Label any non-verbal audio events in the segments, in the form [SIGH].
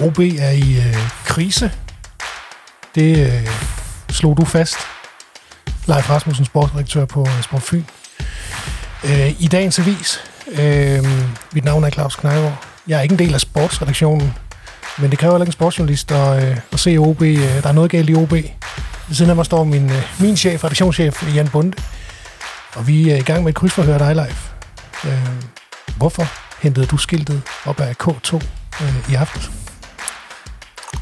OB er i øh, krise. Det øh, slog du fast. Leif Rasmussen, sportsdirektør på øh, Sport Fyn. Øh, I dagens avis. Øh, mit navn er Claus Knejgaard. Jeg er ikke en del af sportsredaktionen, men det kræver heller ikke en sportsjournalist at, øh, at se OB. Øh, der er noget galt i OB. Ved siden af mig står min, øh, min chef, redaktionschef Jan Bunde. Og vi er i gang med et krydsforhør dig, Leif. Øh, hvorfor hentede du skiltet op af K2 øh, i aften?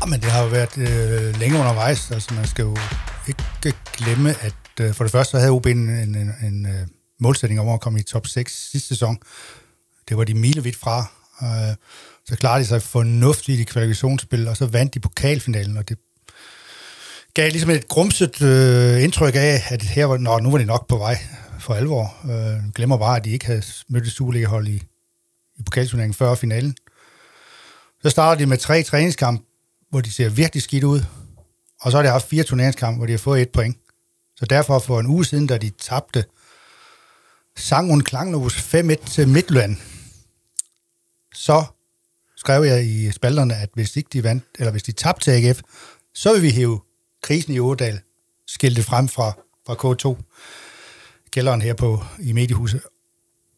Ah, men det har jo været øh, længe undervejs. Altså, man skal jo ikke glemme, at øh, for det første så havde OB en, en, en, en øh, målsætning om at komme i top 6 sidste sæson. Det var de milevidt fra. Øh, så klarede de sig fornuftigt i kvalifikationsspil, og så vandt de pokalfinalen, og det gav ligesom et grumset øh, indtryk af, at her var, nå, nu var de nok på vej for alvor. Øh, glemmer bare, at de ikke havde mødt et Superliga-hold i, i pokalturneringen før finalen. Så starter de med tre træningskampe, hvor de ser virkelig skidt ud. Og så har de haft fire turneringskampe, hvor de har fået et point. Så derfor for en uge siden, da de tabte Sangun Klanglovs 5-1 til Midtland, så skrev jeg i spalterne, at hvis ikke de vandt, eller hvis de tabte til AGF, så vil vi hæve krisen i Ådal skiltet frem fra, fra K2, kælderen her på, i mediehuset.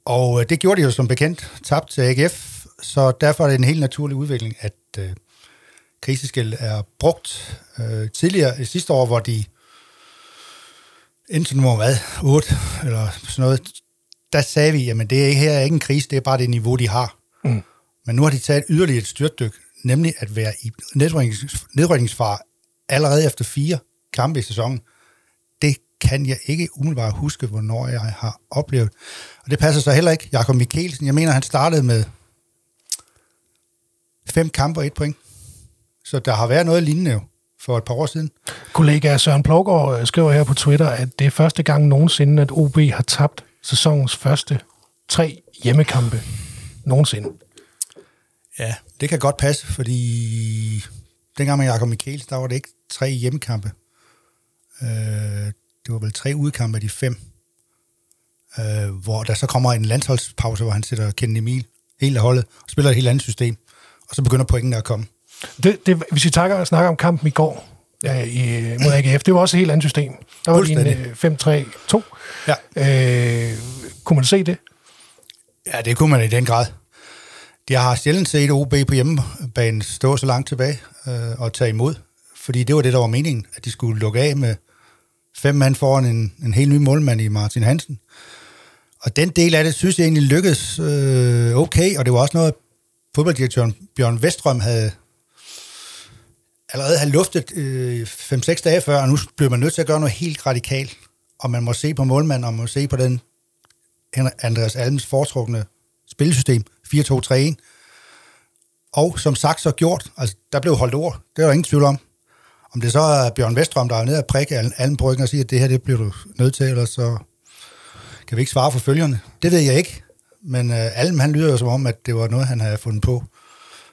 Og øh, det gjorde de jo som bekendt, tabt til AGF, så derfor er det en helt naturlig udvikling, at øh, kriseskæld er brugt øh, tidligere, sidste år, hvor de indtil nummer hvad, 8 eller sådan noget, der sagde vi, jamen det er her er ikke en krise, det er bare det niveau, de har. Mm. Men nu har de taget yderligere et styrtdyk, nemlig at være i nedryknings, nedrykningsfar allerede efter fire kampe i sæsonen. Det kan jeg ikke umiddelbart huske, hvornår jeg har oplevet. Og det passer så heller ikke. Jakob Mikkelsen, jeg mener, han startede med fem kampe og et point. Så der har været noget lignende jo for et par år siden. Kollega Søren Plågaard øh, skriver her på Twitter, at det er første gang nogensinde, at OB har tabt sæsonens første tre hjemmekampe nogensinde. Ja, det kan godt passe, fordi dengang med Jakob Michaels, der var det ikke tre hjemmekampe. Øh, det var vel tre udkampe af de fem. Øh, hvor der så kommer en landsholdspause, hvor han sætter Ken Emil helt af holdet og spiller et helt andet system. Og så begynder pointene at komme. Det, det, hvis vi takker, snakker om kampen i går ja, i, mod AGF, det var også et helt andet system. Der var en 5-3-2. Ja. Øh, kunne man se det? Ja, det kunne man i den grad. Jeg har sjældent set OB på hjemmebane stå så langt tilbage øh, og tage imod, fordi det var det, der var meningen, at de skulle lukke af med fem mand foran en, en helt ny målmand i Martin Hansen. Og den del af det, synes jeg egentlig lykkedes øh, okay, og det var også noget, fodbolddirektøren Bjørn Vestrøm havde allerede have luftet øh, 5-6 dage før, og nu bliver man nødt til at gøre noget helt radikalt. Og man må se på målmanden, og man må se på den Andreas Almens foretrukne spillesystem, 4-2-3-1. Og som sagt så gjort, altså der blev holdt ord, det er der ingen tvivl om. Om det så er Bjørn Vestrøm, der er nede og prikke Alm på ryggen og siger, at det her det bliver du nødt til, eller så kan vi ikke svare for følgerne. Det ved jeg ikke, men øh, Alm han lyder jo som om, at det var noget, han havde fundet på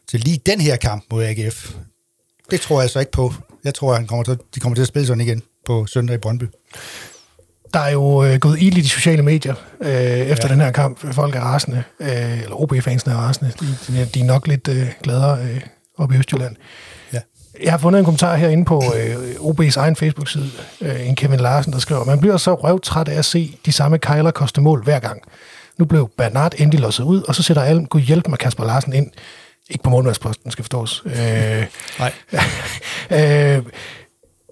til lige den her kamp mod AGF. Det tror jeg så ikke på. Jeg tror, at han kommer til, de kommer til at spille sådan igen på søndag i Brøndby. Der er jo øh, gået ild i de sociale medier øh, efter ja. den her kamp. Folk er rasende, øh, eller OB-fansene er rasende. De, de, er nok lidt øh, gladere øh, oppe i Østjylland. Ja. Jeg har fundet en kommentar herinde på øh, OB's egen Facebook-side, øh, en Kevin Larsen, der skriver, man bliver så røvtræt af at se de samme kejler koste mål hver gang. Nu blev Bernard endelig losset ud, og så sætter alle Gud hjælp med Kasper Larsen ind. Ikke på målmandsposten, skal forstås. Øh, Nej. [LAUGHS] øh,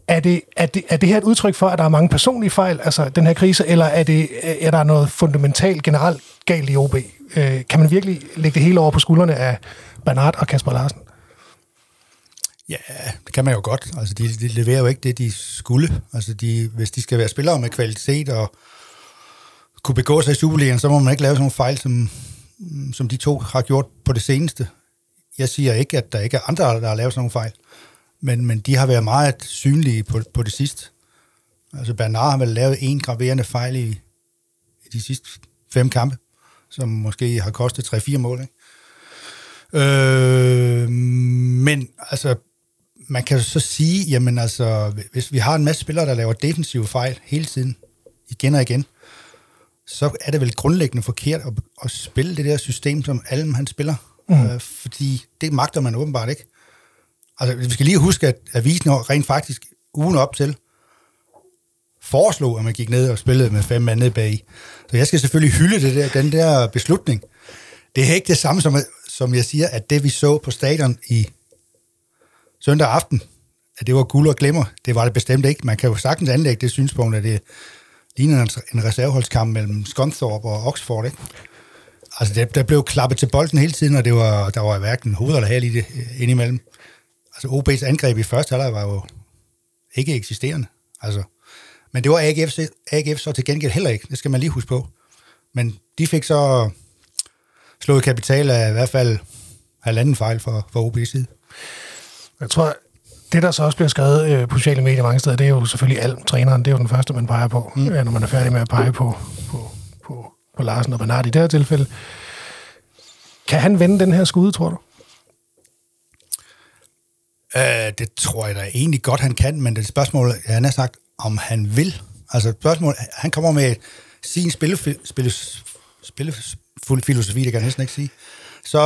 er det, er, det, er det her et udtryk for, at der er mange personlige fejl, altså den her krise, eller er, det, er der noget fundamentalt generelt galt i OB? Øh, kan man virkelig lægge det hele over på skuldrene af Bernard og Kasper Larsen? Ja, det kan man jo godt. Altså, de, de leverer jo ikke det, de skulle. Altså, de, hvis de skal være spillere med kvalitet og kunne begå sig i Superligaen, så må man ikke lave sådan nogle fejl, som, som de to har gjort på det seneste. Jeg siger ikke, at der ikke er andre, der har lavet sådan nogle fejl men, men de har været meget synlige på, på det sidste. Altså Bernard har vel lavet en graverende fejl i, i de sidste fem kampe, som måske har kostet 3-4 mål. Ikke? Øh, men altså, man kan så sige, jamen altså, hvis vi har en masse spillere, der laver defensive fejl hele tiden, igen og igen, så er det vel grundlæggende forkert at, at spille det der system, som Alm han spiller. Mm. Øh, fordi det magter man åbenbart ikke. Altså, vi skal lige huske, at avisen rent faktisk ugen op til foreslog, at man gik ned og spillede med fem mand ned bag. Så jeg skal selvfølgelig hylde det der, den der beslutning. Det er ikke det samme, som, som jeg siger, at det vi så på stadion i søndag aften, at det var guld og glemmer. Det var det bestemt ikke. Man kan jo sagtens anlægge det synspunkt, at det ligner en reserveholdskamp mellem Scunthorpe og Oxford, ikke? Altså, det, der blev klappet til bolden hele tiden, og det var, der var hverken hoved eller hal i det indimellem. Altså, OB's angreb i første halvleg var jo ikke eksisterende. Altså, men det var AGF, AGF så til gengæld heller ikke. Det skal man lige huske på. Men de fik så slået kapital af i hvert fald halvanden fejl for, for OB's side. Jeg tror, det der så også bliver skrevet øh, på sociale medier mange steder, det er jo selvfølgelig alt. Træneren, det er jo den første, man peger på, mm. når man er færdig med at pege på, på, på, Larsen og Bernard i det her tilfælde. Kan han vende den her skud, tror du? Uh, det tror jeg da egentlig godt, han kan, men det spørgsmål, han har sagt, om han vil. Altså spørgsmål, han kommer med sin spille, spille, spille, filosofi, det kan jeg næsten ikke sige. Så,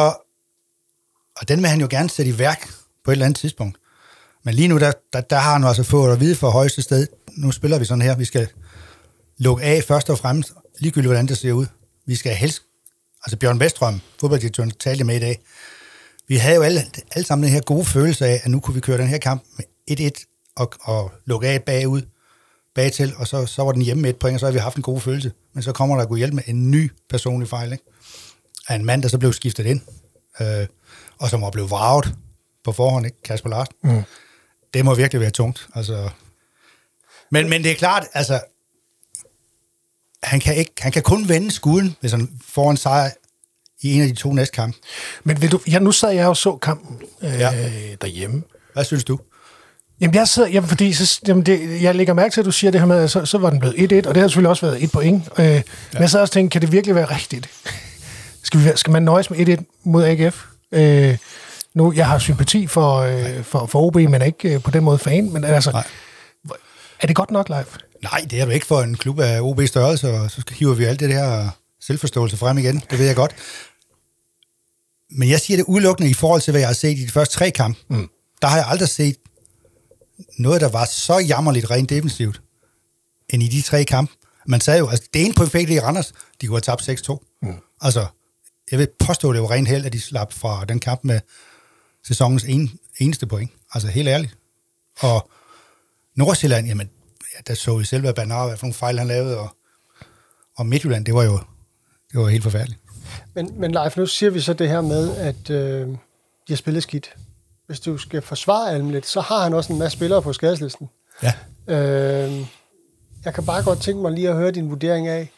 og den vil han jo gerne sætte i værk på et eller andet tidspunkt. Men lige nu, der, der, der har han altså fået at vide for højeste sted, nu spiller vi sådan her, vi skal lukke af først og fremmest, ligegyldigt hvordan det ser ud. Vi skal helst, altså Bjørn Vestrøm, fodbolddirektøren, talte med i dag, vi havde jo alle, alle sammen den her gode følelse af, at nu kunne vi køre den her kamp med 1-1 og, og lukke af bagud, bagtil, og så, så var den hjemme med et point, og så har vi haft en god følelse. Men så kommer der at gå hjælp med en ny personlig fejl, ikke? Af en mand, der så blev skiftet ind, øh, og som var blevet vraget på forhånd, ikke? Kasper Larsen. Mm. Det må virkelig være tungt. Altså. Men, men det er klart, altså, han kan, ikke, han kan kun vende skuden, hvis han får en sejr i en af de to næste kampe. Men vil du, ja, nu sad jeg og så kampen øh, ja. derhjemme. Hvad synes du? Jamen, jeg sidder, jamen, fordi så, jamen, det, jeg lægger mærke til, at du siger det her med, at så, så var den blevet 1-1, og det har selvfølgelig også været et point. Øh, ja. Men jeg sad også og tænkte, kan det virkelig være rigtigt? [LAUGHS] Skal, vi, skal man nøjes med 1-1 mod AGF? Øh, nu, jeg har sympati for, øh, for, for OB, men er ikke øh, på den måde fan, men altså, Nej. er det godt nok live? Nej, det er jo ikke for en klub af OB størrelse, og så hiver vi alt det her selvforståelse frem igen. Det ved jeg godt. Men jeg siger det udelukkende i forhold til, hvad jeg har set i de første tre kampe. Mm. Der har jeg aldrig set noget, der var så jammerligt rent defensivt, end i de tre kampe. Man sagde jo, altså det ene det i Randers, de kunne have tabt 6-2. Mm. Altså, jeg vil påstå, det var rent held, at de slap fra den kamp med sæsonens en, eneste point. Altså helt ærligt. Og Nordsjælland, jamen, ja, der så vi selv, hvad Bernard, hvad for nogle fejl han lavede, og, og Midtjylland, det var jo det var helt forfærdeligt. Men, men Leif, nu siger vi så det her med, at øh, de har spillet skidt hvis du skal forsvare Alm lidt, så har han også en masse spillere på skadeslisten. Ja. Øh, jeg kan bare godt tænke mig lige at høre din vurdering af,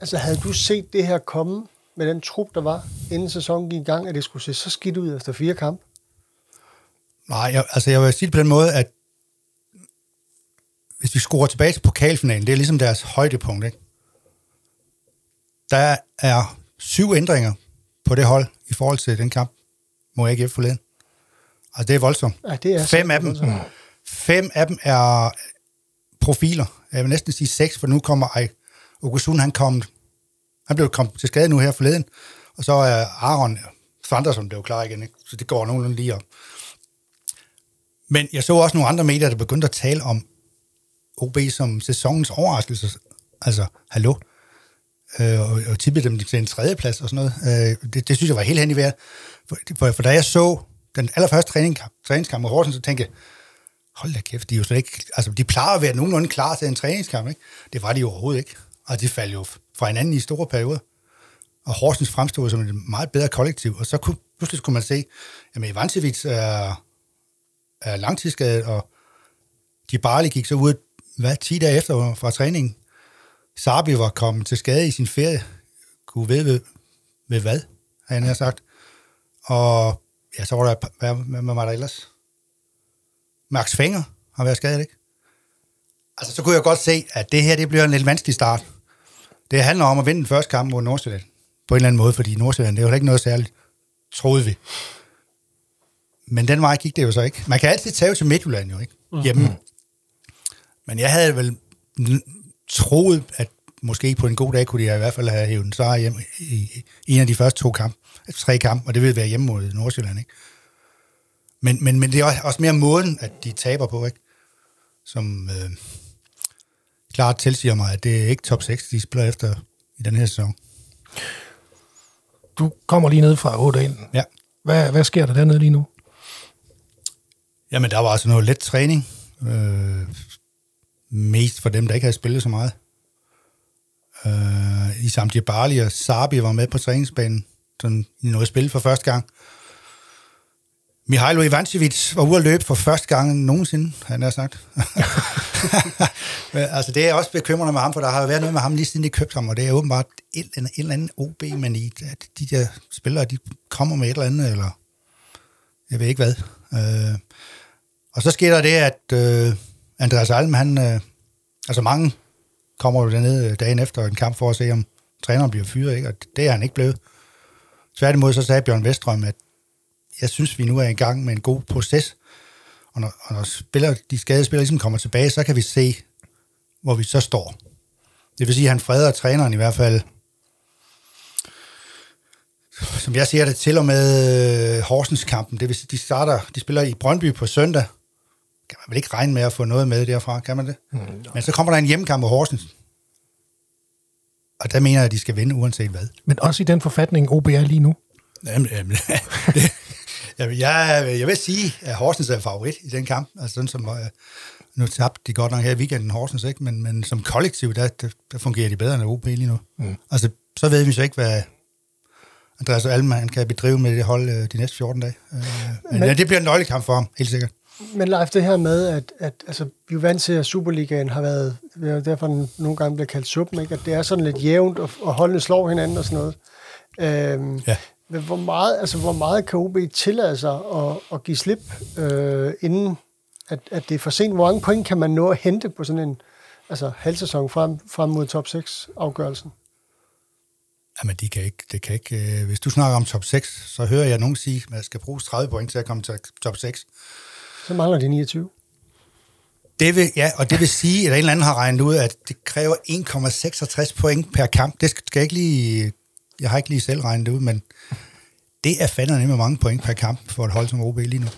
altså havde du set det her komme med den trup, der var, inden sæsonen gik i gang, at det skulle se så skidt ud efter fire kampe? Nej, jeg, altså jeg vil sige på den måde, at hvis vi skruer tilbage til pokalfinalen, det er ligesom deres højdepunkt, ikke? Der er syv ændringer på det hold i forhold til den kamp mod AGF forleden. Altså, det er voldsomt. Ja, det er fem af dem, voldsomt. fem af dem er profiler. Jeg vil næsten sige seks, for nu kommer Ej, Augustin, han kom, han blev kommet til skade nu her forleden, og så er Aaron Fanderson blev klar igen, ikke? så det går nogenlunde lige op. Men jeg så også nogle andre medier, der begyndte at tale om OB som sæsonens overraskelse. Altså, hallo? Øh, og, og tippede dem til en tredjeplads og sådan noget. Øh, det, det synes jeg var helt hen i vejret. For, for, for da jeg så den allerførste træning, træningskamp mod Horsens, så tænkte jeg, hold da kæft, de er jo slet ikke, altså de plejer at være nogenlunde klar til en træningskamp, ikke? Det var de jo overhovedet ikke. Og de faldt jo fra hinanden i store perioder. Og Horsens fremstod som et meget bedre kollektiv, og så kunne, pludselig kunne man se, at Ivancevic er, er langtidsskadet, og de bare gik så ud, hvad, 10 dage efter fra træningen. Sabi var kommet til skade i sin ferie, kunne ved, ved, ved hvad, har han sagt. Og ja, så var der, hvad, hvad var der ellers? Max Fenger har været skadet, ikke? Altså, så kunne jeg godt se, at det her, det bliver en lidt vanskelig start. Det handler om at vinde den første kamp mod Nordsjælland. På en eller anden måde, fordi Nordsjælland, det er jo ikke noget særligt, troede vi. Men den vej gik det jo så ikke. Man kan altid tage til Midtjylland jo, ikke? Hjemme. Mm-hmm. Men jeg havde vel troet, at måske på en god dag kunne de i hvert fald have hævet en sejr hjem i, en af de første to kampe tre kampe, og det vil være hjemme mod Nordsjælland, ikke? Men, men, men det er også mere måden, at de taber på, ikke? Som øh, klart tilsiger mig, at det er ikke top 6, de spiller efter i den her sæson. Du kommer lige ned fra 8 ind. Ja. Hvad, hvad sker der dernede lige nu? Jamen, der var altså noget let træning. Øh, mest for dem, der ikke havde spillet så meget. Øh, Isam Djibali og Sabi var med på træningsbanen. Sådan i noget spil for første gang. Mihailo Ivancevic var ude at løbe for første gang nogensinde, han har sagt. Men, [LAUGHS] altså, det er også bekymrende med ham, for der har jo været noget med ham lige siden de købte ham, og det er åbenbart en, en, en eller anden OB-mani, at de der spillere, de kommer med et eller andet, eller jeg ved ikke hvad. Øh, og så sker der det, at øh, Andreas Alm, han, øh, altså mange kommer jo derned øh, dagen efter en kamp for at se, om træneren bliver fyret, ikke? og det er han ikke blevet. Tværtimod så sagde Bjørn Vestrøm, at jeg synes, vi nu er i gang med en god proces, og når, og når spiller, de skadede spillere ligesom kommer tilbage, så kan vi se, hvor vi så står. Det vil sige, at han freder træneren i hvert fald, som jeg ser det, til og med øh, Horsens-kampen. Det vil sige, de starter, de spiller i Brøndby på søndag. Kan man vel ikke regne med at få noget med derfra, kan man det? Mm, Men så kommer der en hjemmekamp med Horsens. Og der mener jeg, at de skal vinde, uanset hvad. Men også i den forfatning, OB er lige nu. Jamen, jamen, [LAUGHS] det, jamen jeg, jeg vil sige, at Horsens er favorit i den kamp. Altså sådan som, uh, nu tabte de godt nok her i weekenden Horsens, ikke? Men, men som kollektiv, der, der, der fungerer de bedre end OB lige nu. Mm. Altså, så ved vi så ikke, hvad Andreas Alman kan bedrive med det hold uh, de næste 14 dage. Men, men ja, det bliver en nøglekamp for ham, helt sikkert. Men Leif, det her med, at, at altså, vi er vant til, at Superligaen har været, derfor den nogle gange bliver kaldt suppen, ikke? at det er sådan lidt jævnt, og, og holdene slår hinanden og sådan noget. Øhm, ja. Men hvor meget, altså, hvor meget kan OB tillade sig at, at give slip, øh, inden at, at det er for sent? Hvor mange point kan man nå at hente på sådan en altså, halvsæson frem, frem mod top 6-afgørelsen? Jamen, de kan ikke, det kan ikke. Øh, hvis du snakker om top 6, så hører jeg nogen sige, at man skal bruge 30 point til at komme til top 6. Så mangler de 29. Det vil, ja, og det vil sige, at en eller anden har regnet ud, at det kræver 1,66 point per kamp. Det skal jeg ikke lige... Jeg har ikke lige selv regnet det ud, men det er fandme nemlig mange point per kamp for et hold som OB lige nu.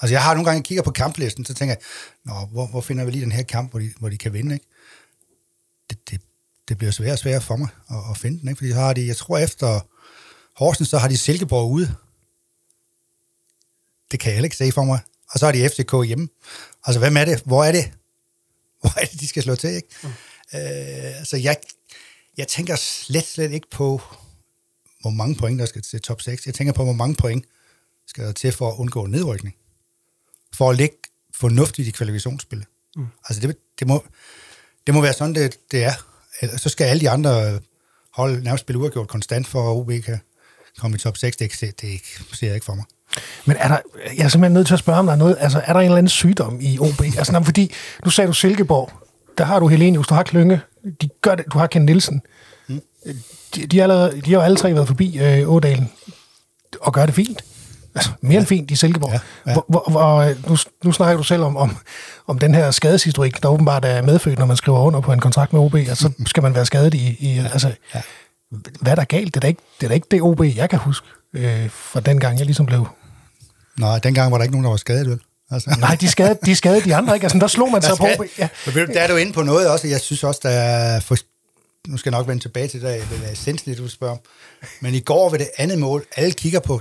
Altså, jeg har nogle gange kigger på kamplisten, så tænker jeg, Nå, hvor, hvor finder vi lige den her kamp, hvor de, hvor de kan vinde, ikke? Det, det, det bliver svært og svært for mig at, at finde den, ikke? Fordi så har de, jeg tror efter Horsens, så har de Silkeborg ude. Det kan jeg ikke se for mig. Og så har de FCK hjemme. Altså, hvem er det? Hvor er det? [LAUGHS] Hvor er det, de skal slå til, ikke? Mm. Øh, altså, jeg, jeg tænker slet, slet ikke på, hvor mange point, der skal til top 6. Jeg tænker på, hvor mange point skal der til for at undgå nedrykning. For at ligge fornuftigt i kvalifikationsspillet. Mm. Altså, det, det, må, det må være sådan, det, det er. Så skal alle de andre hold nærmest spille uafgjort konstant, for at OB kan komme i top 6. Det, det, det ser jeg ikke for mig. Men er der, jeg er simpelthen nødt til at spørge, om der er noget, altså er der en eller anden sygdom i OB? Altså, når, fordi, nu sagde du Silkeborg, der har du Helenius, du har Klynge, de gør det, du har Ken Nielsen. Mm. De, de, allerede, de har jo alle tre været forbi øh, Ådalen og gør det fint. Altså, mere ja. end fint i Silkeborg. Ja, ja. Hvor, hvor, hvor, nu, nu snakker du selv om, om, om den her skadeshistorik, der åbenbart er medfødt, når man skriver under på en kontrakt med OB, og så skal man være skadet i... i ja, altså, ja. Hvad er der galt? Det er da ikke det, er da ikke det OB, jeg kan huske øh, fra den gang, jeg ligesom blev Nej, dengang var der ikke nogen, der var skadet, vel? Altså. Nej, de skadede, de skadede de andre ikke. Altså, der slog man sig på. Ja. Der er du inde på noget også. Jeg synes også, der er... For, nu skal jeg nok vende tilbage til det, det er essensen, du spørger. Men i går ved det andet mål, alle kigger på,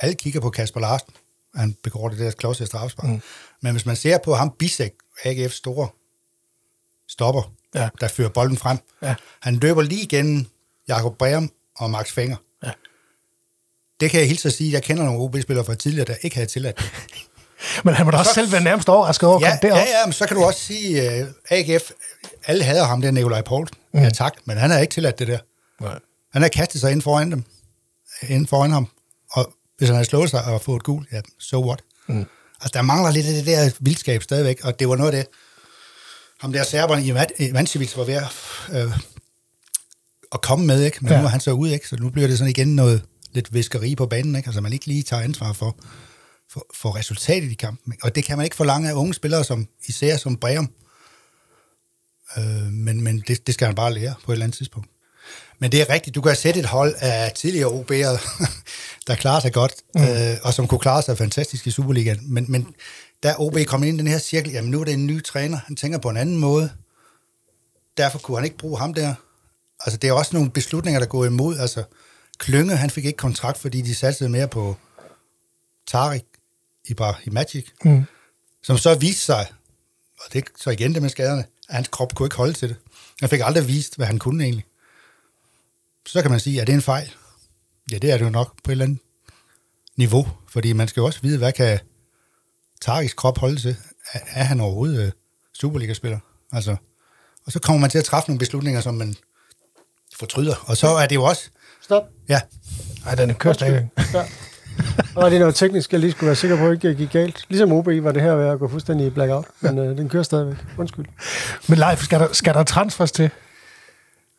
alle kigger på Kasper Larsen. Han begår det der klods straffespark. Mm. Men hvis man ser på ham, Bisek, AGF store stopper, ja. der fører bolden frem. Ja. Han løber lige igennem Jakob Breum og Max Fenger det kan jeg hilse at sige. Jeg kender nogle OB-spillere fra tidligere, der ikke havde tilladt det. [LAUGHS] men han må da også så, selv være nærmest overrasket over ja, Ja, ja, men så kan du også sige, at uh, øh, AGF, alle hader ham, der Nikolaj Poulsen. Mm. Ja, tak, men han har ikke tilladt det der. Nej. Han har kastet sig ind foran dem, ind foran ham, og hvis han havde slået sig og fået et gul, ja, so what? Mm. Altså, der mangler lidt af det der vildskab stadigvæk, og det var noget af det, ham der serberen i Vancevic var ved at, øh, at komme med, ikke? men ja. nu er han så ude, ikke? så nu bliver det sådan igen noget lidt viskeri på banen, ikke? altså man ikke lige tager ansvar for, for, for resultatet i kampen. Ikke? Og det kan man ikke forlange af unge spillere, som især som Breum. Øh, men men det, det skal han bare lære på et eller andet tidspunkt. Men det er rigtigt, du kan sætte et hold af tidligere OB'er, [LAUGHS] der klarer sig godt, mm. øh, og som kunne klare sig fantastisk i Superligaen. Men, men da OB kom ind i den her cirkel, jamen nu er det en ny træner, han tænker på en anden måde. Derfor kunne han ikke bruge ham der. Altså det er også nogle beslutninger, der går imod. Altså Klynge, han fik ikke kontrakt, fordi de satte mere på Tarik i, i Magic, mm. som så viste sig, og det så igen det med skaderne, at hans krop kunne ikke holde til det. Han fik aldrig vist, hvad han kunne egentlig. Så kan man sige, at det er en fejl. Ja, det er det jo nok på et eller andet niveau, fordi man skal jo også vide, hvad kan Tariks krop holde til? Er, han overhovedet uh, Superliga-spiller? Altså, og så kommer man til at træffe nogle beslutninger, som man fortryder. Og så er det jo også... Stop. Ja. Ej, den kører stadig. Ja. Og det er noget teknisk, jeg lige skulle være sikker på, at ikke gik galt. Ligesom OB var det her ved at gå fuldstændig i blackout, men øh, den kører stadigvæk. Undskyld. Men Leif, skal der, skal der transfers til?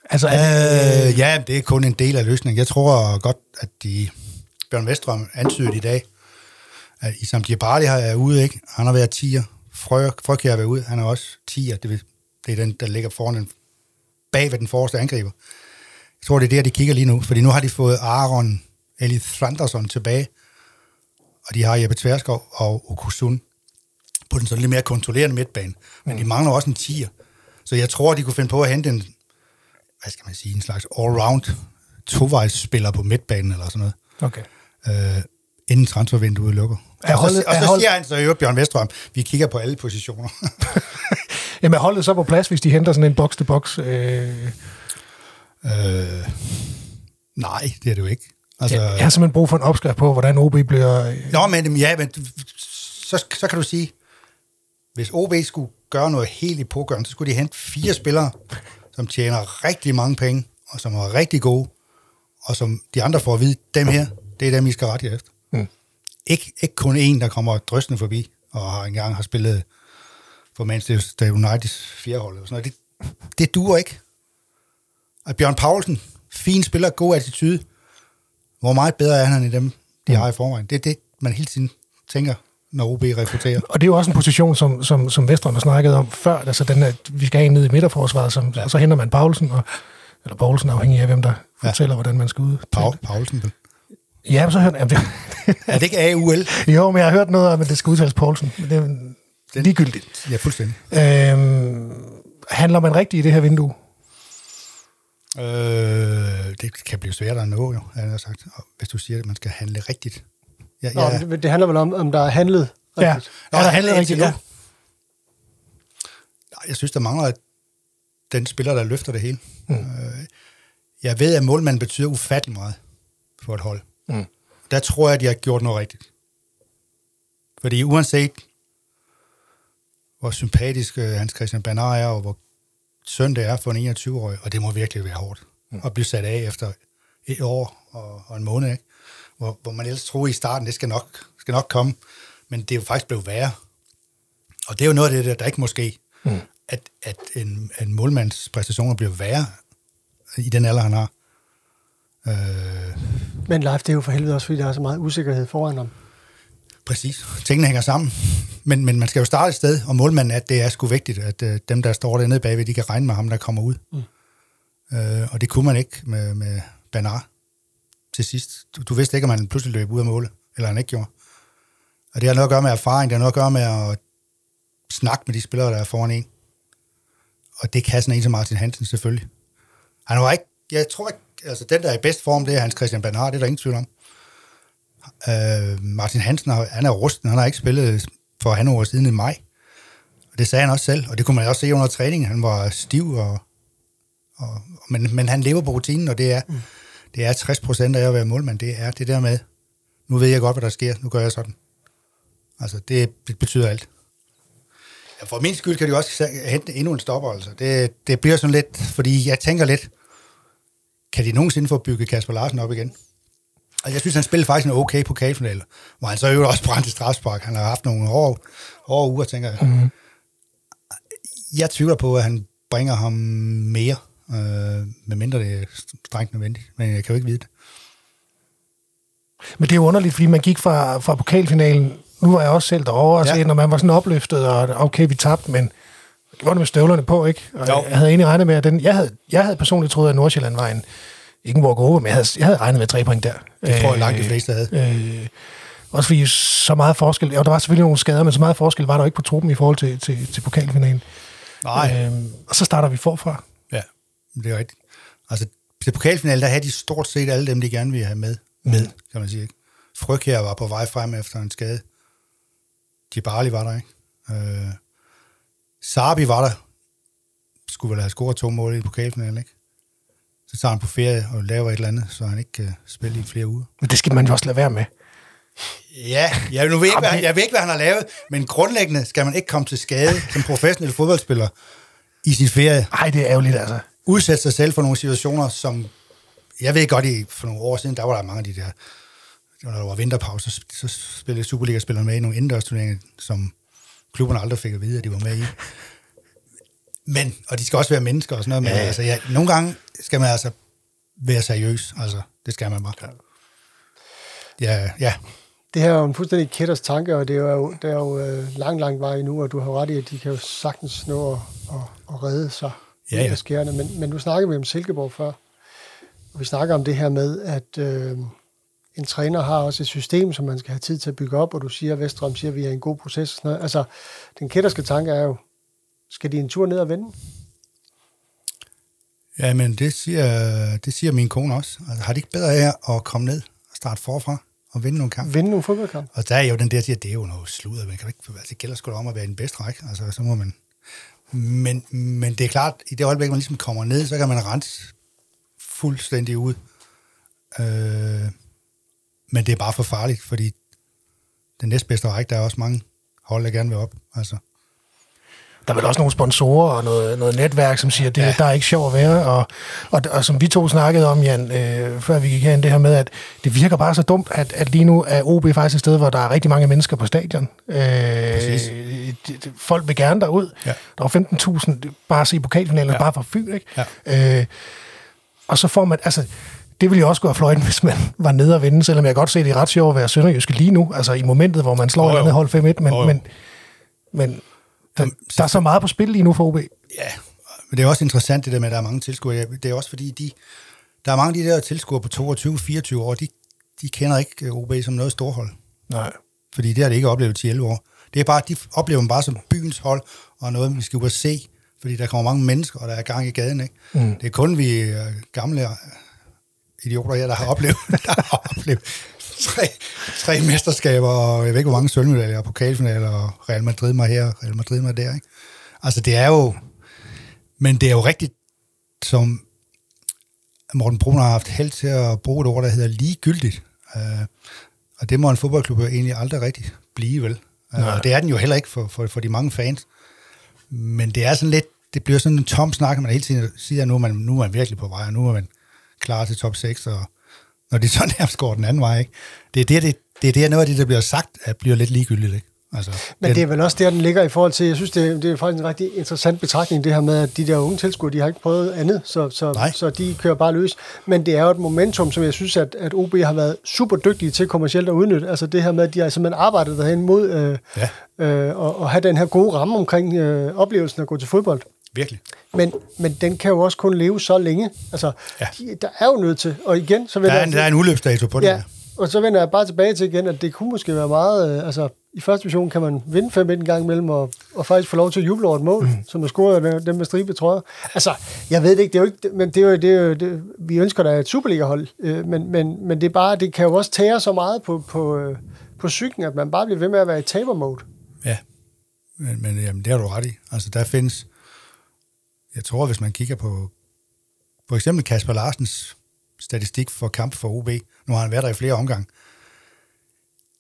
Altså, er øh, ja, det er kun en del af løsningen. Jeg tror godt, at de... Bjørn Vestrøm antydede i dag, at Isam Djibali er ude, ikke? Han har været 10'er. Frøkjær har været ude. Han er også 10'er. Det, det er den, der ligger foran den, bag ved den forreste angriber. Jeg tror, det er der, de kigger lige nu. Fordi nu har de fået Aaron Eli Thranderson tilbage, og de har Jeppe Tverskov og Okusun på den sådan lidt mere kontrollerende midtbane. Men mm. de mangler også en tier. Så jeg tror, de kunne finde på at hente en, hvad skal man sige, en slags all-round tovejsspiller på midtbanen eller sådan noget. Okay. Øh, inden transfervinduet lukker. Er holdet, og så, og så siger han så jo Bjørn Vestrøm, vi kigger på alle positioner. [LAUGHS] Jamen holdet så på plads, hvis de henter sådan en box-to-box? Øh... Øh, nej, det er det jo ikke. Altså, jeg har simpelthen brug for en opskrift på, hvordan OB bliver... Nå, men ja, men så, så kan du sige, hvis OB skulle gøre noget helt i pågørende, så skulle de hente fire spillere, som tjener rigtig mange penge, og som er rigtig gode, og som de andre får at vide, dem her, det er dem, I skal rette efter. Mm. Ikke, ikke kun en, der kommer drøsende forbi, og har engang har spillet for Manchester Uniteds fjerdehold. Og sådan noget. Det, det duer ikke. Og Bjørn Paulsen, fin spiller, god attitude, hvor meget bedre er han end dem, de mm. har i forvejen? Det er det, man hele tiden tænker, når OB rekrutterer. Og det er jo også en position, som, som, som Vestrøm har snakket om før, altså den, at vi skal have en ned i midterforsvaret, som, ja. og så henter man Paulsen, og, eller Paulsen, afhængig af hvem der ja. fortæller, hvordan man skal ud. Paul, Paulsen, vel? Ja, så hørte jeg... Det, [LAUGHS] er det ikke AUL? jo, men jeg har hørt noget om, at det skal udtales Paulsen. Men det er den, ligegyldigt. Ja, fuldstændig. Øhm, handler man rigtigt i det her vindue? Øh, det kan blive svært at nå, jo, jeg har sagt. hvis du siger, at man skal handle rigtigt. Ja, Nå, ja. Det, det handler vel om, om der er handlet rigtigt. Ja, er der handlet rigtigt, ja. Jeg synes, der mangler den spiller, der løfter det hele. Mm. Øh, jeg ved, at målmanden betyder ufattelig meget for et hold. Mm. Der tror jeg, at de har gjort noget rigtigt. Fordi uanset hvor sympatisk Hans Christian Bernard er, og hvor synd det er for en 21-årig, og det må virkelig være hårdt mm. at blive sat af efter et år og, og en måned, ikke? Hvor, hvor man ellers troede i starten, det skal nok, skal nok komme, men det er jo faktisk blevet værre. Og det er jo noget af det, der ikke må ske, mm. at, at en, en målmands præstationer bliver værre i den alder, han har. Øh, men live, det er jo for helvede også, fordi der er så meget usikkerhed foran ham. Præcis. Tingene hænger sammen. Men, men man skal jo starte et sted, og målmanden, at det er sgu vigtigt, at uh, dem, der står dernede bagved, de kan regne med ham, der kommer ud. Mm. Uh, og det kunne man ikke med, med Banar til sidst. Du, du vidste ikke, om han pludselig løb ud af målet, eller han ikke gjorde. Og det har noget at gøre med erfaring, det har noget at gøre med at snakke med de spillere, der er foran en. Og det kan sådan en som Martin Hansen selvfølgelig. Han var ikke, jeg tror ikke, altså den, der er i bedst form, det er Hans Christian Bernard, det er der ingen tvivl om. Uh, Martin Hansen, han er rusten, han har ikke spillet for han år siden i maj. Og det sagde han også selv, og det kunne man også se under træningen. Han var stiv, og, og, men, men han lever på rutinen, og det er, mm. det er 60 procent af at være målmand. Det er det der med, nu ved jeg godt, hvad der sker, nu gør jeg sådan. Altså, det, det betyder alt. Ja, for min skyld kan de også hente endnu en stopper, altså. Det, det bliver sådan lidt, fordi jeg tænker lidt, kan de nogensinde få bygget Kasper Larsen op igen? Og jeg synes, han spillede faktisk en okay pokalfinale, hvor han så jo også brændte Strasbourg. Han har haft nogle hårde, hårde uger, tænker jeg. Mm-hmm. Jeg tvivler på, at han bringer ham mere, øh, medmindre det er strengt nødvendigt. Men jeg kan jo ikke vide det. Men det er jo underligt, fordi man gik fra, fra pokalfinalen, nu var jeg også selv derovre, og ja. når man var sådan opløftet, og okay, vi tabte, men gjorde det med støvlerne på, ikke? Og Jo. jeg havde egentlig regnet med, at den... Jeg havde, jeg havde personligt troet, at Nordsjælland var en... En gruppe, men jeg havde, jeg havde regnet med tre point der. Det tror jeg langt de fleste havde. Øh, også fordi så meget forskel... Ja, der var selvfølgelig nogle skader, men så meget forskel var der ikke på truppen i forhold til, til, til pokalfinalen. Nej. Øh, og så starter vi forfra. Ja, det er rigtigt. Altså, til pokalfinalen, der havde de stort set alle dem, de gerne ville have med. Med, kan man sige. Fryg her var på vej frem efter en skade. Djibali var der, ikke? Øh, Sabi var der. Skulle vel have scoret to mål i pokalfinalen, ikke? Så tager han på ferie og laver et eller andet, så han ikke kan spille i flere uger. Men det skal man jo også lade være med. Ja, jeg, nu ved ikke, hvad, jeg ved ikke, hvad han har lavet, men grundlæggende skal man ikke komme til skade som professionel fodboldspiller i sin ferie. Ej, det er ærgerligt, altså. udsætte sig selv for nogle situationer, som... Jeg ved godt, i for nogle år siden, der var der mange af de der... Når der var vinterpause, så, så spillede Superliga-spillere med i nogle indendørsturneringer, som klubberne aldrig fik at vide, at de var med i. Men, og de skal også være mennesker og sådan noget, men Ja, ja, ja. altså, ja, nogle gange skal man altså være seriøs, altså, det skal man bare. Ja, ja, Det her er jo en fuldstændig kætters tanke, og det er jo, det er jo øh, lang, lang vej endnu, og du har ret i, at de kan jo sagtens nå at, at, at redde sig Ja, ja. skærene. Men, men nu snakker vi om Silkeborg før, og vi snakker om det her med, at øh, en træner har også et system, som man skal have tid til at bygge op, og du siger, at Vestrøm siger, at vi er i en god proces. Og sådan noget. Altså, den kætterske tanke er jo, skal de en tur ned og vende? ja, men det siger, det siger min kone også. Altså, har det ikke bedre af at komme ned og starte forfra og vinde nogle kampe? Vinde nogle fodboldkampe? Og der er jo den der, der siger, det er jo noget sludder, man kan ikke, altså, det gælder sgu da om at være i den bedste række, altså så må man, men, men det er klart, i det øjeblik, man ligesom kommer ned, så kan man rense fuldstændig ud. Øh, men det er bare for farligt, fordi den næstbedste række, der er også mange hold, der gerne vil op. Altså, Der er vel også nogle sponsorer og noget, noget netværk, som siger, at det, ja. Der er ikke sjovt at være. Og, og, og som vi to snakkede om, Jan, øh, før vi gik herind, det her med, at det virker bare så dumt, at, at lige nu er OB faktisk et sted, hvor der er rigtig mange mennesker på stadion. Øh, Præcis. folk vil gerne derud. Ja. Der var 15.000 bare se pokalfinalen, ja. Bare for Fyn, ikke? Ja. Øh, og så får man, altså, det ville jo også gå af fløjten, [LAUGHS] hvis man var nede og vinde, selvom jeg godt se, det er ret sjovt at være sønderjyske lige nu, altså i momentet, hvor man slår Jo, et andet hold 5-1, men, jo. men, men der, der er så meget på spil lige nu for OB. Ja, men det er også interessant det der med, at der er mange tilskuere. Det er også fordi, de, der er mange af de der tilskuere på 22-24 år, de, de kender ikke OB som noget storhold. Nej. Fordi det har de ikke oplevet til 11 år. Det er bare, de oplever dem bare som byens hold, og noget, vi skal ud og se, fordi der kommer mange mennesker, og der er gang i gaden. Ikke? Mm. Det er kun vi øh, gamle øh, idioter her, der har oplevet, [LAUGHS] der har oplevet [LAUGHS] tre, tre mesterskaber, og jeg ved ikke, hvor mange sølvmedaljer, og pokalfinaler, og Real Madrid mig her, Real Madrid mig der. Ikke? Altså, det er jo... Men det er jo rigtigt, som Morten Brun har haft held til at bruge et ord, der hedder ligegyldigt. Uh, og det må en fodboldklub jo egentlig aldrig rigtig blive, vel? Uh, Nej. og det er den jo heller ikke for, for, for de mange fans. Men det er sådan lidt, det bliver sådan en tom snak, man hele tiden siger, at nu er man, nu er man virkelig på vej, og nu er man klar til top 6, og når de så [LAUGHS] nærmest går den anden vej, ikke? Det er det, det, det er det, noget af det, der bliver sagt, at bliver lidt ligegyldigt, ikke? Altså, Men det er vel også der, den ligger i forhold til, jeg synes, det er, det er faktisk en rigtig interessant betragtning, det her med, at de der unge tilskuere, de har ikke prøvet andet, så, så, Nej. så de kører bare løs. Men det er jo et momentum, som jeg synes, at, at OB har været super dygtige til kommercielt at udnytte. Altså det her med, at de har simpelthen arbejdet derhen mod øh, Ja. øh, og, og have den her gode ramme omkring øh, oplevelsen at gå til fodbold. Virkelig. Men, men den kan jo også kun leve så længe. Altså, Ja. de, der er jo nødt til, og igen, så vil Der er, en, der er en udløbsdato på det. Ja, der. og så vender jeg bare tilbage til igen, at det kunne måske være meget... Øh, altså, i første division kan man vinde 5 en gang imellem, og, og faktisk få lov til at juble over et mål, mm. som er scoret dem med stribe trøjer. Altså, jeg ved det ikke, det er jo ikke, men det er jo, det er jo det, vi ønsker da et Superliga-hold, øh, men, men, men det er bare, det kan jo også tære så meget på, på, øh, på psyken, at man bare bliver ved med at være i taber-mode. Ja, men, men jamen, det har du ret i. Altså, der findes, jeg tror, hvis man kigger på for eksempel Kasper Larsens statistik for kamp for OB, nu har han været der i flere omgange,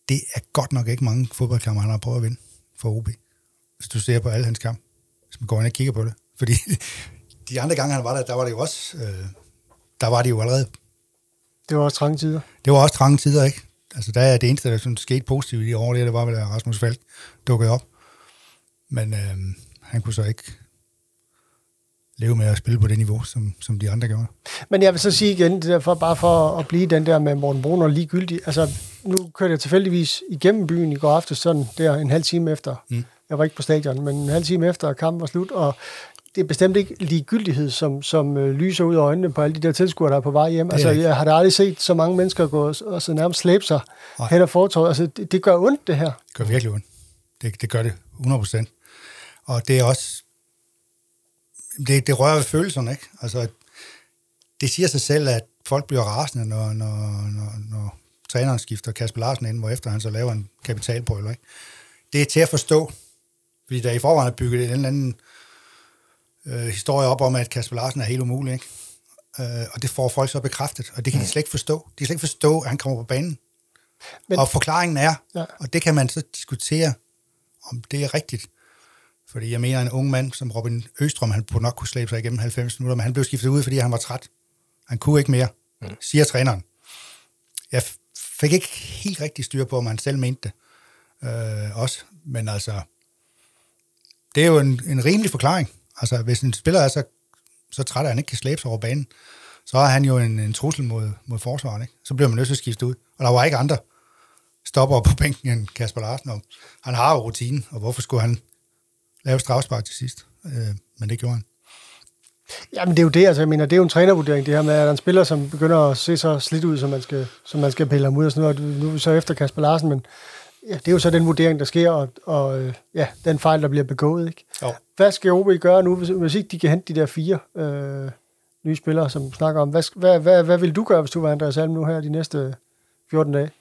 det er godt nok ikke mange fodboldkampe, han har prøvet at vinde for OB. Hvis du ser på alle hans kampe, hvis man går ind og kigger på det. Fordi [LAUGHS] de andre gange, han var der, der var det jo også, øh, der var det jo allerede Det var også trange tider. det var også trange tider, ikke? Altså, der er det eneste, der sådan skete positivt i år, det, det var vel, at Rasmus Falk dukkede op. Men øh, han kunne så ikke leve med at spille på det niveau, som, som de andre gjorde. Men jeg vil så sige igen, det der for, bare for at blive den der med Morten Brunner ligegyldig. Altså, nu kørte jeg tilfældigvis igennem byen i går aftes, sådan der en halv time efter mm. Jeg var ikke på stadion, men en halv time efter, kampen var slut, og det er bestemt ikke ligegyldighed, som, som øh, lyser ud af øjnene på alle de der tilskuere, der er på vej hjem. Altså, jeg har da aldrig set så mange mennesker gå og så nærmest slæbe sig Nej. hen ad fortorvet. Altså, det, det gør ondt, det her. Det gør virkelig ondt. Det, det gør det 100% Og det er også... Det, det rører ved følelserne, ikke? Altså, det siger sig selv, at folk bliver rasende, når, når, når, når træneren skifter Kasper Larsen ind, hvor efter han så laver en kapitalbrøl, ikke? Det er til at forstå, fordi der i forvejen er bygget en eller anden øh, historie op om, at Kasper Larsen er helt umulig, ikke? Øh, og det får folk så bekræftet, og det kan de slet ikke forstå. De kan slet ikke forstå, at han kommer på banen. Men, og forklaringen er, ja. og det kan man så diskutere, om det er rigtigt. Fordi jeg mener, en ung mand som Robin Østrøm, han burde nok kunne slæbe sig igennem 90 minutter, men han blev skiftet ud, fordi han var træt. Han kunne ikke mere, mm. siger træneren. Jeg fik ikke helt rigtig styr på, om han selv mente det. Øh, også. Men altså, det er jo en, en rimelig forklaring. Altså, hvis en spiller er så, så træt, at han ikke kan slæbe sig over banen, så er han jo en, en trussel mod, mod forsvaret. Ikke? Så bliver man nødt til at skifte ud. Og der var ikke andre stopper på bænken end Kasper Larsen. Og han har jo rutinen, og hvorfor skulle han lave strafspark til sidst? Øh, men det gjorde han. Ja, men det er jo det, altså jeg mener, det er jo en trænervurdering, det her med, at der er en spiller, som begynder at se så slidt ud, som man skal, som man skal pille ham ud og sådan noget. Nu er vi så efter Kasper Larsen, men ja, det er jo så den vurdering, der sker, og, og øh, ja, den fejl, der bliver begået. Ikke? Jo. Hvad skal OB gøre nu, hvis, hvis ikke de kan hente de der fire øh, nye spillere, som snakker om? Hvad, hvad, hvad, hvad vil du gøre, hvis du var Andreas Alm nu her de næste 14 dage?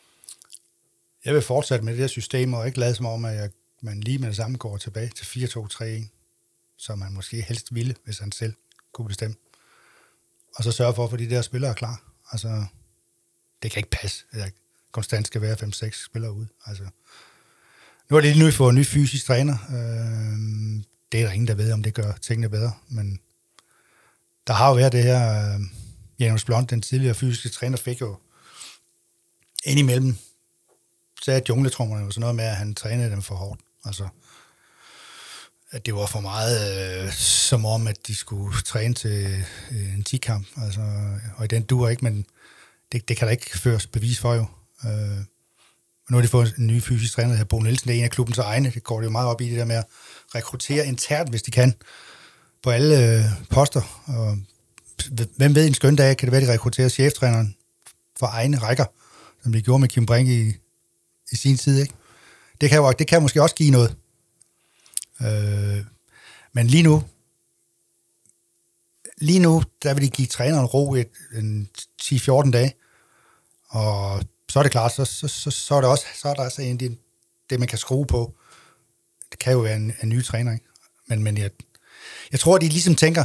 Jeg vil fortsætte med det her system, og ikke lade som om, at jeg, man lige med det samme går tilbage til 4-2-3-1, som man måske helst ville, hvis han selv kunne bestemme. Og så sørge for, at de der spillere er klar. Altså, det kan ikke passe, at der konstant skal være 5-6 spillere ude. Altså, nu er det lige nu, for en ny fysisk træner. Øh, det er der ingen, der ved, om det gør tingene bedre, men der har jo været det her, øh, Janus Blond, den tidligere fysiske træner, fik jo indimellem, sagde jungletrummerne jo sådan noget med, at han trænede dem for hårdt. Altså, at det var for meget øh, som om, at de skulle træne til øh, en 10-kamp. Altså, og i den duer ikke, men det, det kan der ikke føres bevis for jo. Øh, nu har de fået en ny fysisk træner, der hedder Bo Nielsen. Det er en af klubbens egne. Det går det jo meget op i det der med at rekruttere internt, hvis de kan, på alle øh, poster. Og hvem ved en skøn dag, kan det være, de rekrutterer cheftræneren for egne rækker, som de gjorde med Kim Brink i, i sin tid. Ikke? Det, kan jo, det kan måske også give noget. Øh, men lige nu, lige nu, der vil de give træneren ro i en 10-14 dage, og så er det klart, så, så, så, så er det også så er der altså en, det, det, man kan skrue på. Det kan jo være en, en ny træner, ikke? Men, men jeg, jeg tror, de ligesom tænker,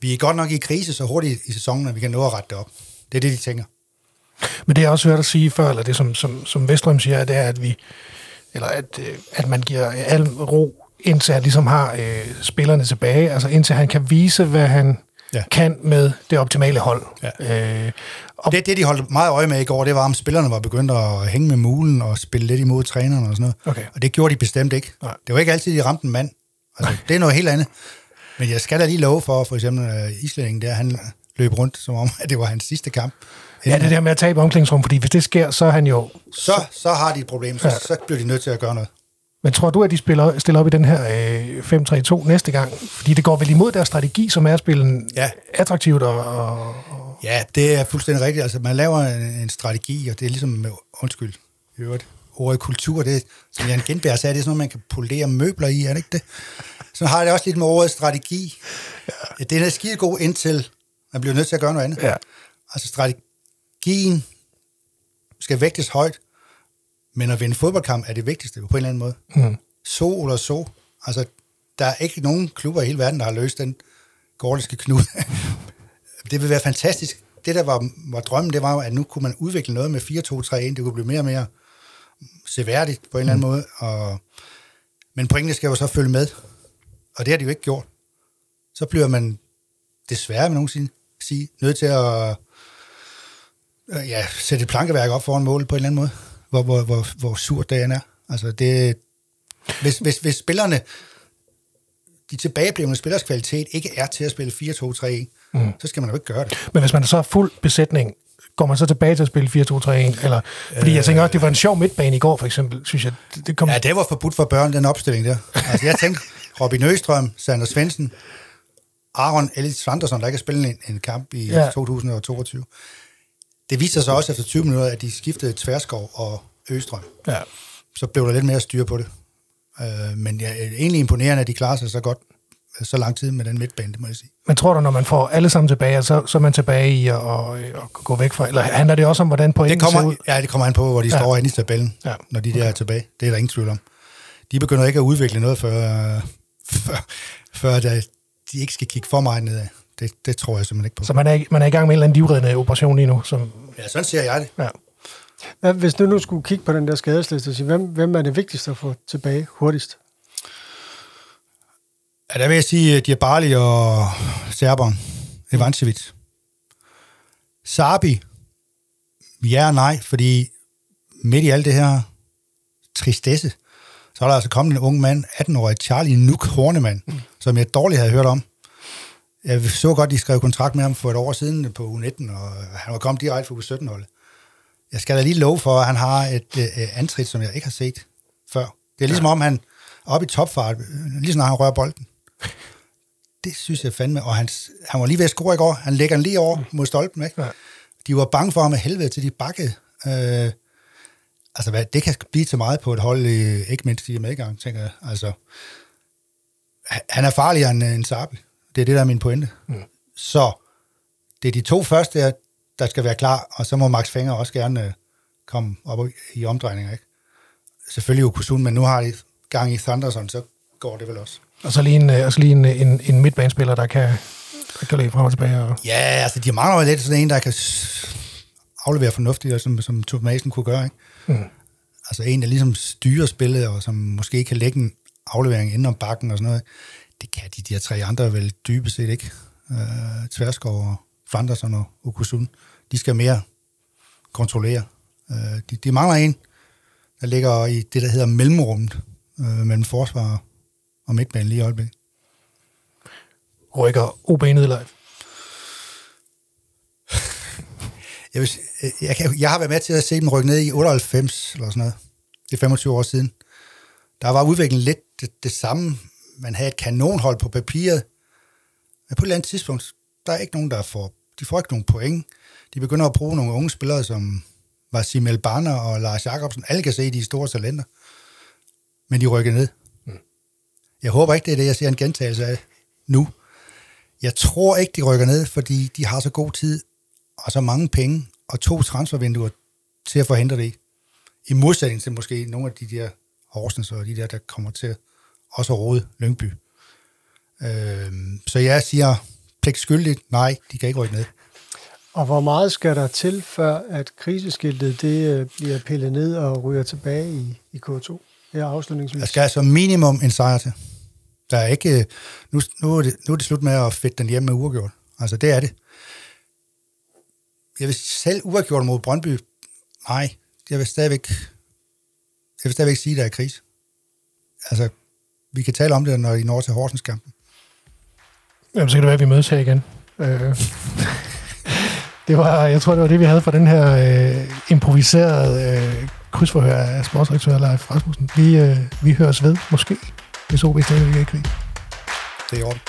vi er godt nok i krise så hurtigt i sæsonen, at vi kan nå at rette det op. Det er det, de tænker. Men det er også hørt at sige før, eller det som, som, som Vestrøm siger, det er, at vi, eller at, øh, at man giver al ro, indtil han ligesom har øh, spillerne tilbage, altså indtil han kan vise, hvad han ja. kan med det optimale hold. Ja. Øh, og det, det, de holdt meget øje med i går, det var, om spillerne var begyndt at hænge med mulen og spille lidt imod træneren og sådan noget. Okay. Og det gjorde de bestemt ikke. Nej. Det var ikke altid, de ramte en mand. Altså, det er noget helt andet. Men jeg skal da lige love for, for eksempel uh, islændingen der, han løb rundt, som om at det var hans sidste kamp. Ja, det der med at tabe omklædningsrum, fordi hvis det sker, så er han jo... Så, så har de et problem, så, ja. så bliver de nødt til at gøre noget. Men tror du, at de spiller, stiller op i den her øh, 5-3-2 næste gang? Fordi det går vel imod deres strategi, som er at spille ja. attraktivt og, og... Ja, det er fuldstændig rigtigt. Altså, man laver en, en strategi, og det er ligesom... Med, undskyld, i øvrigt. Ordet kultur, det som Jan Genberg sagde, det er sådan noget, man kan polere møbler i, er det ikke det? Så har det også lidt med ordet strategi. Ja. Det er skide god indtil man bliver nødt til at gøre noget andet. Ja. Altså strategien skal vægtes højt, men at vinde fodboldkamp er det vigtigste på en eller anden måde. Mm. Så eller så. Altså, der er ikke nogen klubber i hele verden, der har løst den gordiske knude. [LAUGHS] det vil være fantastisk. Det, der var, var drømmen, det var at nu kunne man udvikle noget med 4-2-3-1. Det kunne blive mere og mere seværdigt på en eller anden mm. måde. Og, men pointene skal jo så følge med. Og det har de jo ikke gjort. Så bliver man desværre, med nogen sige, nødt til at ja, sætte et plankeværk op foran målet på en eller anden måde hvor, hvor, hvor, hvor surt dagen er. Altså det, hvis, hvis, hvis spillerne, de tilbageblevende spillers kvalitet ikke er til at spille 4-2-3-1, mm. så skal man jo ikke gøre det. Men hvis man så har fuld besætning, går man så tilbage til at spille 4-2-3-1? Eller, fordi jeg tænker også, det var en sjov midtbane i går, for eksempel, synes jeg. Det, det kom... Ja, det var forbudt for børn, den opstilling der. Altså, jeg tænkte, [LAUGHS] Robin Østrøm, Sander Svendsen, Aaron Ellis Sanderson, der ikke har spillet en, en kamp i ja. 2022. Det viser sig også efter 20 minutter, at de skiftede Tverskov og Østrøm. Ja. Så blev der lidt mere styr på det. Øh, men det er egentlig imponerende, at de klarer sig så godt så lang tid med den midtbane, det må jeg sige. Men tror du, når man får alle sammen tilbage, så, så er man tilbage i at, at, at gå væk fra, eller handler det også om, hvordan pointen det kommer, ser ud? Ja, det kommer an på, hvor de ja. står inde i tabellen, ja. når de der er tilbage. Det er der ingen tvivl om. De begynder ikke at udvikle noget, før, [LAUGHS] før, før der, de ikke skal kigge for meget nedad. Det, det tror jeg simpelthen ikke på. Så man er, man er i gang med en eller anden livreddende operation lige nu? Som... Ja, sådan ser jeg det. Ja. Hvis du nu skulle kigge på den der skadesliste, så hvem, hvem er det vigtigste at få tilbage hurtigst? Ja, der vil jeg sige Diabali og Serberen. Ivancevic. Sabi. Ja og nej, fordi midt i alt det her tristesse, så er der altså kommet en ung mand, 18-årig Charlie Nuke Hornemann, mm. Som jeg dårligt havde hørt om. Jeg så godt, de skrev kontrakt med ham for et år siden på U19, og han var kommet direkte fra U17-holdet. Jeg skal da lige love for, at han har et uh, antrit, som jeg ikke har set før. Det er ligesom ja. om, han er oppe i topfart, lige snart han rører bolden. Det synes jeg fandme, og han, han var lige ved at score i går. Han lægger den lige over mod stolpen, ikke? Ja. De var bange for ham af helvede, til de bakkede. Øh, altså, hvad, det kan blive til meget på et hold, ikke mindst i medgang, tænker jeg. Altså, han er farligere end en Sabi. Det er det, der er min pointe. Mm. Så det er de to første, der skal være klar, og så må Max Fenger også gerne øh, komme op i omdrejninger, ikke? Selvfølgelig Okusun, men nu har de gang i Thunderson, så går det vel også. Og så lige en, øh, og så lige en, en, en midtbanespiller, der kan, der kan løbe frem og tilbage. Og... Ja, altså de mangler jo lidt sådan en, der kan aflevere fornuftigt, som, som Thomasen kunne gøre. Ikke? Mm. Altså en, der ligesom styrer spillet, og som måske kan lægge en aflevering inden om bakken og sådan noget. Det kan de, de her tre andre vel dybest set ikke. Uh, Tverskov og Flanderson og Okusun. De skal mere kontrollere. Uh, de, de mangler en, der ligger i det, der hedder mellemrummet uh, mellem forsvar og midtbanen lige i øjeblikket. Rykker OB ned live? jeg, vil, jeg, jeg, jeg har været med til at se dem rykke ned i 98 eller sådan noget. Det er 25 år siden. Der var udviklingen lidt det, det samme. Man havde et kanonhold på papiret. Men på et eller andet tidspunkt, der er ikke nogen, der får, de får ikke nogen point. De begynder at bruge nogle unge spillere, som var Simel Barner og Lars Jakobsen. Alle kan se de store talenter. Men de rykker ned. Jeg håber ikke, det er det, jeg ser en gentagelse af nu. Jeg tror ikke, de rykker ned, fordi de har så god tid og så mange penge og to transfervinduer til at forhindre det i. modsætning til måske nogle af de der Horsens og de der, der kommer til også at råde Lyngby. Øh, så jeg siger pligt skyldigt, nej, de kan ikke rykke ned. Og hvor meget skal der til, før at kriseskiltet det øh, bliver pillet ned og ryger tilbage i, i K2? Her afslutningsvis. Der skal altså minimum en sejr til. Der er ikke, nu, nu, er det, nu er det slut med at fedte den hjemme med uafgjort. Altså, det er det. Jeg vil selv uafgjort mod Brøndby. Nej, jeg vil stadigvæk, jeg vil stadigvæk sige, at der er kris. Altså, vi kan tale om det, når I når til Horsens-kampen. Jamen, så kan det være, at vi mødes her igen. Øh. [LAUGHS] det var, jeg tror, det var det, vi havde for den her øh, improviserede øh, krydsforhør af sportsrektør Leif Rasmussen. Vi, øh, vi høres ved, måske hvis OB stadigvæk er i krig. Det er i orden.